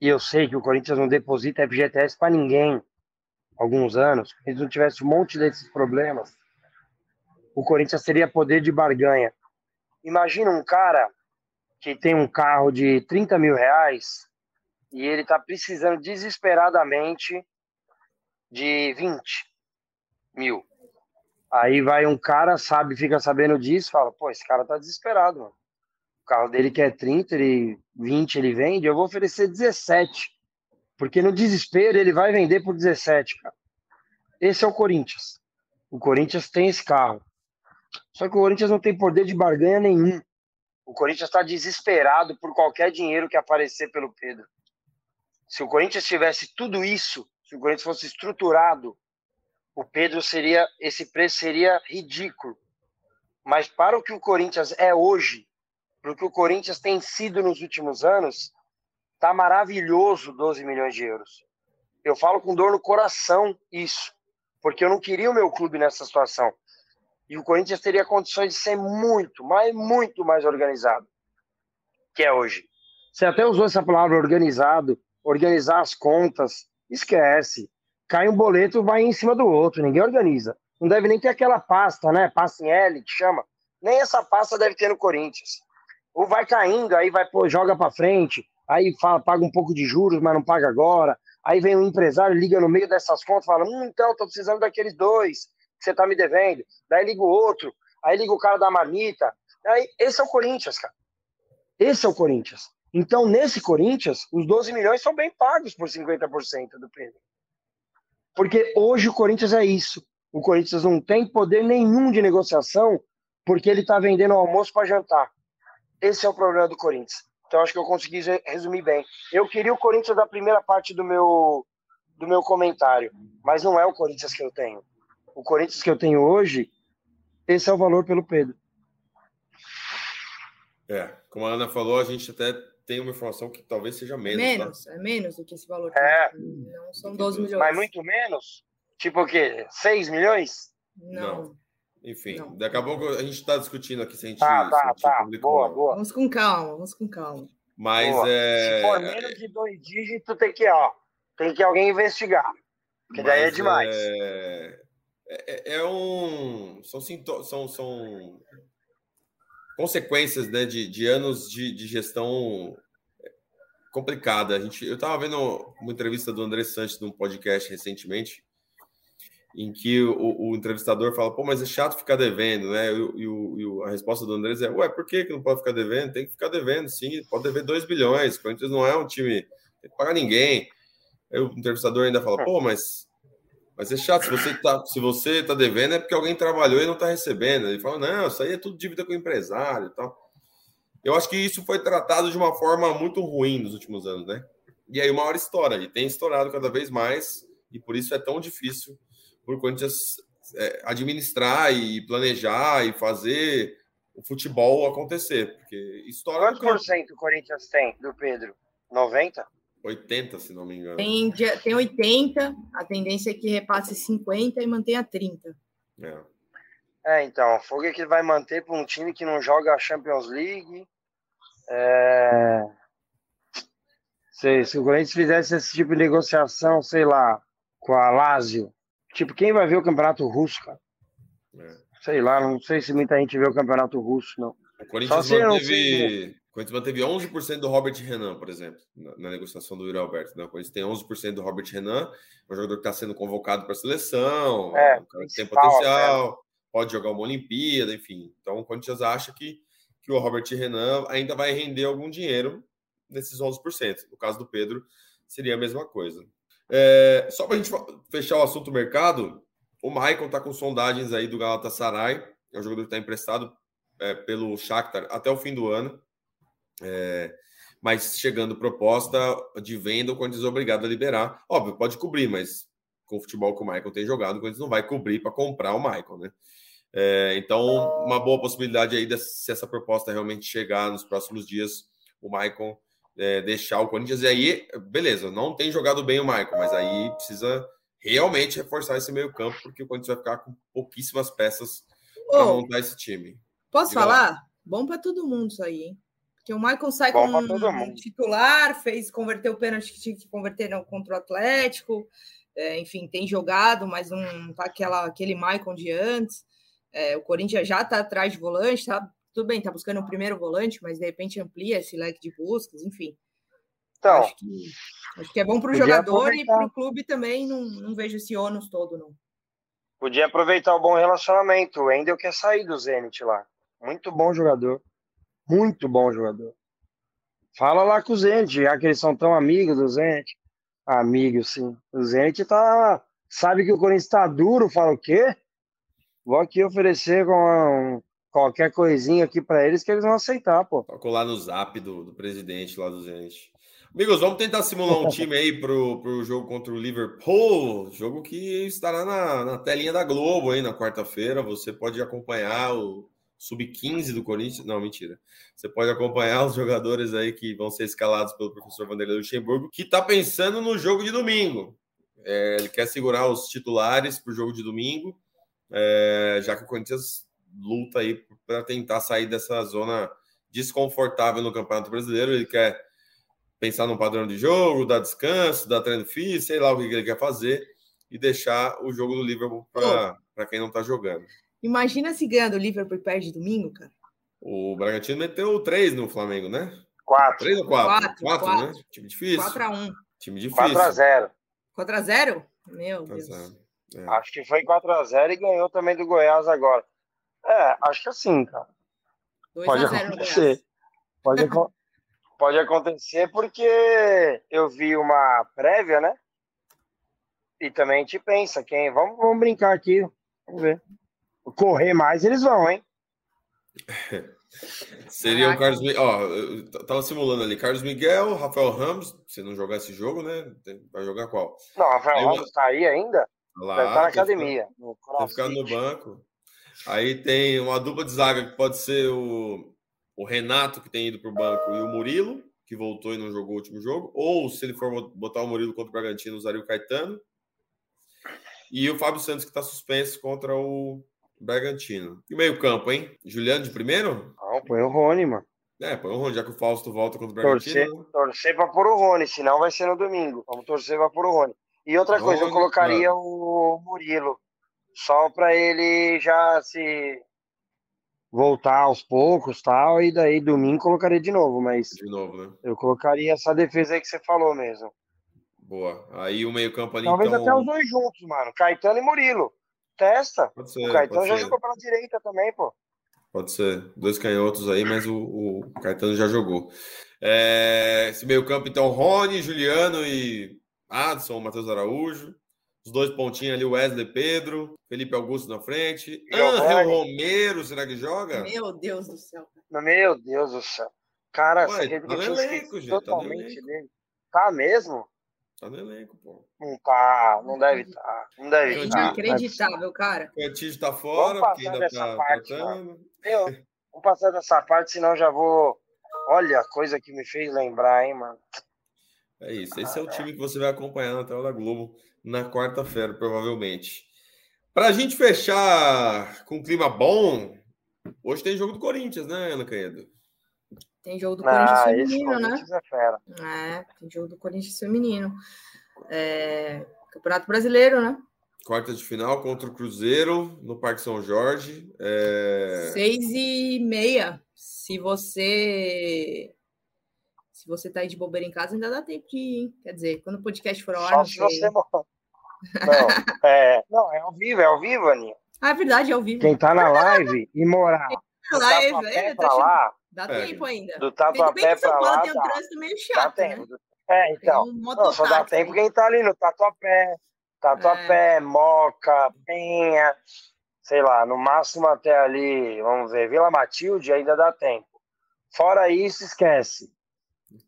e eu sei que o Corinthians não deposita FGTS para ninguém há alguns anos, se o Corinthians não tivesse um monte desses problemas, o Corinthians teria poder de barganha. Imagina um cara que tem um carro de 30 mil reais e ele está precisando desesperadamente de 20 mil. Aí vai um cara, sabe, fica sabendo disso, fala, pô, esse cara tá desesperado, mano. O carro dele quer 30, ele 20 ele vende, eu vou oferecer 17. Porque no desespero ele vai vender por 17, cara. Esse é o Corinthians. O Corinthians tem esse carro. Só que o Corinthians não tem poder de barganha nenhum. O Corinthians está desesperado por qualquer dinheiro que aparecer pelo Pedro. Se o Corinthians tivesse tudo isso, se o Corinthians fosse estruturado, o Pedro seria, esse preço seria ridículo. Mas para o que o Corinthians é hoje, para o que o Corinthians tem sido nos últimos anos, tá maravilhoso 12 milhões de euros. Eu falo com dor no coração isso, porque eu não queria o meu clube nessa situação. E o Corinthians teria condições de ser muito, mas muito mais organizado que é hoje. Você até usou essa palavra organizado, organizar as contas, esquece. Cai um boleto, vai em cima do outro, ninguém organiza. Não deve nem ter aquela pasta, né? Pasta em L, que chama. Nem essa pasta deve ter no Corinthians. Ou vai caindo, aí vai, pô, joga para frente, aí fala, paga um pouco de juros, mas não paga agora. Aí vem um empresário, liga no meio dessas contas, fala: hum, então, tô precisando daqueles dois que você tá me devendo. Daí liga o outro, aí liga o cara da marmita. Aí, esse é o Corinthians, cara. Esse é o Corinthians. Então, nesse Corinthians, os 12 milhões são bem pagos por 50% do Pedro. Porque hoje o Corinthians é isso. O Corinthians não tem poder nenhum de negociação porque ele está vendendo almoço para jantar. Esse é o problema do Corinthians. Então acho que eu consegui resumir bem. Eu queria o Corinthians da primeira parte do meu do meu comentário, mas não é o Corinthians que eu tenho. O Corinthians que eu tenho hoje, esse é o valor pelo Pedro. É, como a Ana falou, a gente até tem uma informação que talvez seja menos. Menos, tá? é menos do que esse valor. É. Não são 12 milhões. Mas muito menos? Tipo o quê? 6 milhões? Não. Não. Enfim, não. daqui a pouco a gente está discutindo aqui se a gente. Tá, tá, tá. Boa, boa. Vamos com calma, vamos com calma. Mas é. Se for menos de dois dígitos, tem que, ó, tem que alguém investigar. Porque daí é demais. É... É, é um. São, são, são consequências né, de, de anos de, de gestão complicada. A gente, eu estava vendo uma entrevista do André Santos num podcast recentemente, em que o, o, entrevistador fala, pô, mas é chato ficar devendo, né? E, e, a resposta do André é, ué, por que, que não pode ficar devendo? Tem que ficar devendo, sim, pode dever 2 bilhões, o Corinthians não é um time, tem que pagar ninguém. Aí o entrevistador ainda fala, pô, mas mas é chato, se você tá, se você tá devendo é porque alguém trabalhou e não tá recebendo. Ele fala, não, isso aí é tudo dívida com o empresário e tal. Eu acho que isso foi tratado de uma forma muito ruim nos últimos anos, né? E aí uma hora estoura, e tem estourado cada vez mais, e por isso é tão difícil por Corinthians é, administrar e planejar e fazer o futebol acontecer, porque estoura... Quantos por cento o Corinthians tem do Pedro? 90? 80, se não me engano. Tem, tem 80, a tendência é que repasse 50 e mantenha 30. É. É, então, o Fogo é que vai manter para um time que não joga a Champions League. É... Se, se o Corinthians fizesse esse tipo de negociação, sei lá, com a Lazio, tipo, quem vai ver o campeonato russo, cara? É. Sei lá, não sei se muita gente vê o campeonato russo, não. O Corinthians Só manteve, o Corinthians manteve 11% do Robert Renan, por exemplo, na, na negociação do Yuri Alberto. Né? O Corinthians tem 11% do Robert Renan, é um jogador que está sendo convocado para a seleção, é, um cara que tem potencial, é. pode jogar uma Olimpíada, enfim. Então o Corinthians acha que, que o Robert Renan ainda vai render algum dinheiro nesses 11%. No caso do Pedro, seria a mesma coisa. É, só para a gente fechar o assunto mercado, o Michael está com sondagens aí do Galatasaray, é um jogador que está emprestado é, pelo Shakhtar até o fim do ano. É, mas chegando proposta de venda, o Corinthians é obrigado a liberar. Óbvio, pode cobrir, mas com o futebol que o Michael tem jogado, o Corinthians não vai cobrir para comprar o Michael, né? É, então, uma boa possibilidade aí, de, se essa proposta realmente chegar nos próximos dias, o Michael é, deixar o Corinthians. E aí, beleza, não tem jogado bem o Michael, mas aí precisa realmente reforçar esse meio campo, porque o Corinthians vai ficar com pouquíssimas peças para montar esse time. Posso Diga falar? Lá. Bom para todo mundo isso aí, hein? Porque o Michael sai Bom como titular, fez converter o pênalti que tinha que converter no, contra o Atlético. É, enfim, tem jogado, mas não tá aquela, aquele Michael de antes. É, o Corinthians já está atrás de volante, tá? Tudo bem, tá buscando o primeiro volante, mas de repente amplia esse leque de buscas, enfim. Então, acho que, acho que é bom para o jogador aproveitar. e para o clube também. Não, não vejo esse ônus todo, não. Podia aproveitar o bom relacionamento. O Endel quer sair do Zenit lá. Muito bom jogador. Muito bom jogador. Fala lá com o Zenit, já que eles são tão amigos do Zenit. Amigos, sim. O Zenit tá. Sabe que o Corinthians tá duro, fala o quê? Vou aqui oferecer com qualquer coisinha aqui para eles que eles vão aceitar, pô. Tocou lá no zap do, do presidente lá do Zenit. Amigos, vamos tentar simular um time aí pro, pro jogo contra o Liverpool. Jogo que estará na, na telinha da Globo aí na quarta-feira. Você pode acompanhar o sub-15 do Corinthians. Não, mentira. Você pode acompanhar os jogadores aí que vão ser escalados pelo professor Vanderlei Luxemburgo, que está pensando no jogo de domingo. É, ele quer segurar os titulares para o jogo de domingo, é, já que o Corinthians luta aí para tentar sair dessa zona desconfortável no Campeonato Brasileiro. Ele quer pensar no padrão de jogo, dar descanso, dar treino físico, sei lá o que ele quer fazer e deixar o jogo do Liverpool para quem não está jogando. Imagina se ganha do Liverpool e perde domingo, cara. O Bragantino meteu três no Flamengo, né? Quatro. Três ou quatro? Quatro, quatro, quatro. né? Time difícil. 4x1. Time difícil. 4x0. 4x0? Meu Deus. É. Acho que foi 4x0 e ganhou também do Goiás agora. É, acho que assim, cara. Pode acontecer. Pode, pode acontecer porque eu vi uma prévia, né? E também a gente pensa, quem. Vamos, vamos brincar aqui. Vamos ver. Correr mais, eles vão, hein? Seria o Carlos Miguel. Ó, tava simulando ali. Carlos Miguel, Rafael Ramos. Se não jogar esse jogo, né? Vai jogar qual? Não, Rafael aí, Ramos tá aí ainda? Lá, Deve tá na academia. Tá ficando no banco. Aí tem uma dupla de zaga que pode ser o, o Renato, que tem ido pro banco, e o Murilo, que voltou e não jogou o último jogo. Ou, se ele for botar o Murilo contra o Bragantino, usaria o Caetano. E o Fábio Santos, que está suspenso contra o Bragantino. E meio-campo, hein? Juliano de primeiro? Não, põe o Rony, mano. É, põe o Rony, já que o Fausto volta contra o Bragantino. Torcer, né? torcer pra pôr o Rony, senão vai ser no domingo. Vamos torcer pra pôr o Rony. E outra Rony, coisa, eu colocaria o Murilo. Só pra ele já se voltar aos poucos tal, e daí domingo colocaria de novo, mas. De novo, né? Eu colocaria essa defesa aí que você falou mesmo. Boa. Aí o meio-campo ali. Talvez então... até os dois juntos, mano. Caetano e Murilo. Testa. Pode ser, o Caetano já ser. jogou pela direita também, pô. Pode ser. Dois canhotos aí, mas o, o Caetano já jogou. É, esse meio-campo, então, Rony, Juliano e Adson, Matheus Araújo. Os dois pontinhos ali, Wesley Pedro, Felipe Augusto na frente. Angel Romero, será que joga? Meu Deus do céu. Meu Deus do céu. Cara, Ué, tá no elenco, gente. Tá elenco. Dele. Tá mesmo? Tá no elenco, pô. Não tá, não deve estar. Tá, não deve é estar. inacreditável, cara. O Cantígio tá fora, porque ainda tá parte, Eu, vamos passar dessa parte, senão já vou. Olha a coisa que me fez lembrar, hein, mano. É isso. Esse é o time que você vai acompanhar na tela da Globo na quarta-feira, provavelmente. Para a gente fechar com um clima bom, hoje tem jogo do Corinthians, né, Ana Caedo? Tem jogo do Corinthians ah, feminino, né? É, fera. é, tem jogo do Corinthians feminino. É, Campeonato Brasileiro, né? Quarta de final contra o Cruzeiro no Parque São Jorge. É... Seis e meia. Se você se você tá aí de bobeira em casa, ainda dá tempo de ir. Quer dizer, quando o podcast for ao ar, não sei. Você... Não, é, não, é ao vivo, é ao vivo, Aninha. Ah, é verdade, é ao vivo. Quem tá na live e morar live, é, tá lá, Dá é. tempo ainda. Do Tatuapé pra lá. Tem um trânsito meio chato, dá tempo. Né? É, então. Um não, só dá tempo quem tá ali no Tatuapé. Tatuapé, é. Moca, Penha, sei lá, no máximo até ali, vamos ver, Vila Matilde ainda dá tempo. Fora isso, esquece.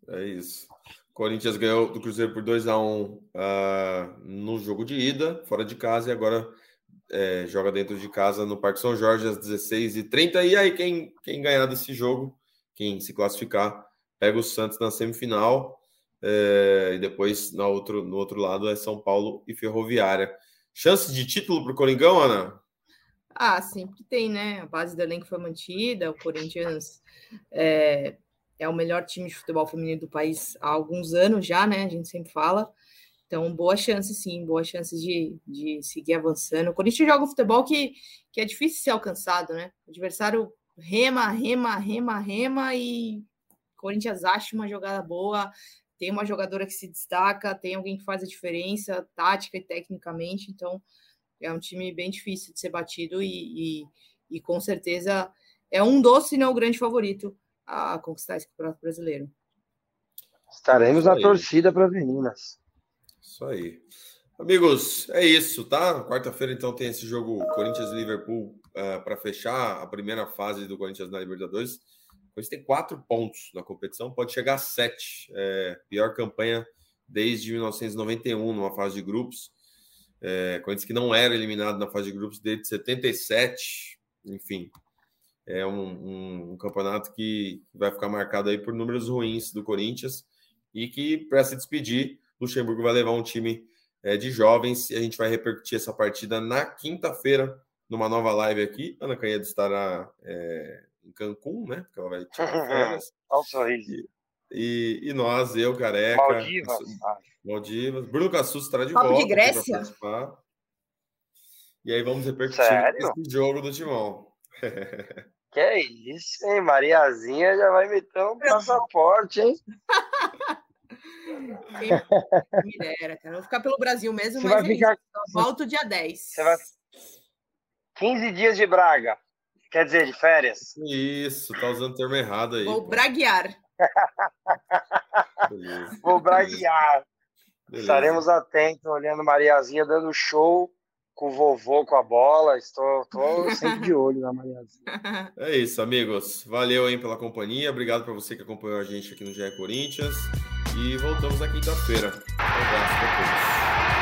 É isso. Corinthians ganhou do Cruzeiro por 2 a 1 um, uh, no jogo de ida, fora de casa, e agora é, joga dentro de casa no Parque São Jorge às 16h30. E aí, quem, quem ganhar desse jogo, quem se classificar, pega o Santos na semifinal. É, e depois no outro, no outro lado é São Paulo e Ferroviária. Chances de título para o Coringão, Ana? Ah, sempre tem, né? A base do elenco foi mantida, o Corinthians é, é o melhor time de futebol feminino do país há alguns anos já, né? A gente sempre fala. Então, boa chance, sim, boa chance de, de seguir avançando. O Corinthians joga um futebol que, que é difícil de ser alcançado, né? O adversário rema, rema, rema, rema e o Corinthians acha uma jogada boa, tem uma jogadora que se destaca, tem alguém que faz a diferença, tática e tecnicamente. Então, é um time bem difícil de ser batido e, e, e com certeza é um doce, não o grande favorito a conquistar esse campeonato brasileiro. Estaremos na torcida para as meninas. Isso aí. Amigos, é isso, tá? Quarta-feira, então, tem esse jogo Corinthians e Liverpool uh, eh, para fechar a primeira fase do Corinthians na Libertadores. O tem quatro pontos na competição, pode chegar a sete. É, pior campanha desde 1991, numa fase de grupos. É, Corinthians que não era eliminado na fase de grupos desde 77. Enfim, é um, um, um campeonato que vai ficar marcado aí por números ruins do Corinthians e que, para se despedir, Luxemburgo vai levar um time é, de jovens e a gente vai repercutir essa partida na quinta-feira, numa nova live aqui. Ana Canhedo estará é, em Cancún, né? Porque ela vai tirar férias. Olha o sorriso. E, e, nós, eu, Careca. Maldivas. Maldivas. Bruno Cassus estará de Papo volta. de Grécia. E aí vamos repercutir Sério? esse jogo do Timão. Que é isso, hein? Mariazinha já vai meter um passaporte, hein? Quem me dera, cara. Vou ficar pelo Brasil mesmo, Você mas vai é ficar- volto dia 10. Você vai. 15 dias de Braga. Quer dizer, de férias. Isso, tá usando o termo errado aí. Vou pô. braguear. Beleza. Vou braguear. Beleza. Estaremos atentos, olhando Mariazinha dando show com o vovô com a bola. Estou, estou sempre de olho na Mariazinha. É isso, amigos. Valeu aí pela companhia. Obrigado para você que acompanhou a gente aqui no GE Corinthians. E voltamos na quinta-feira. Um abraço para todos.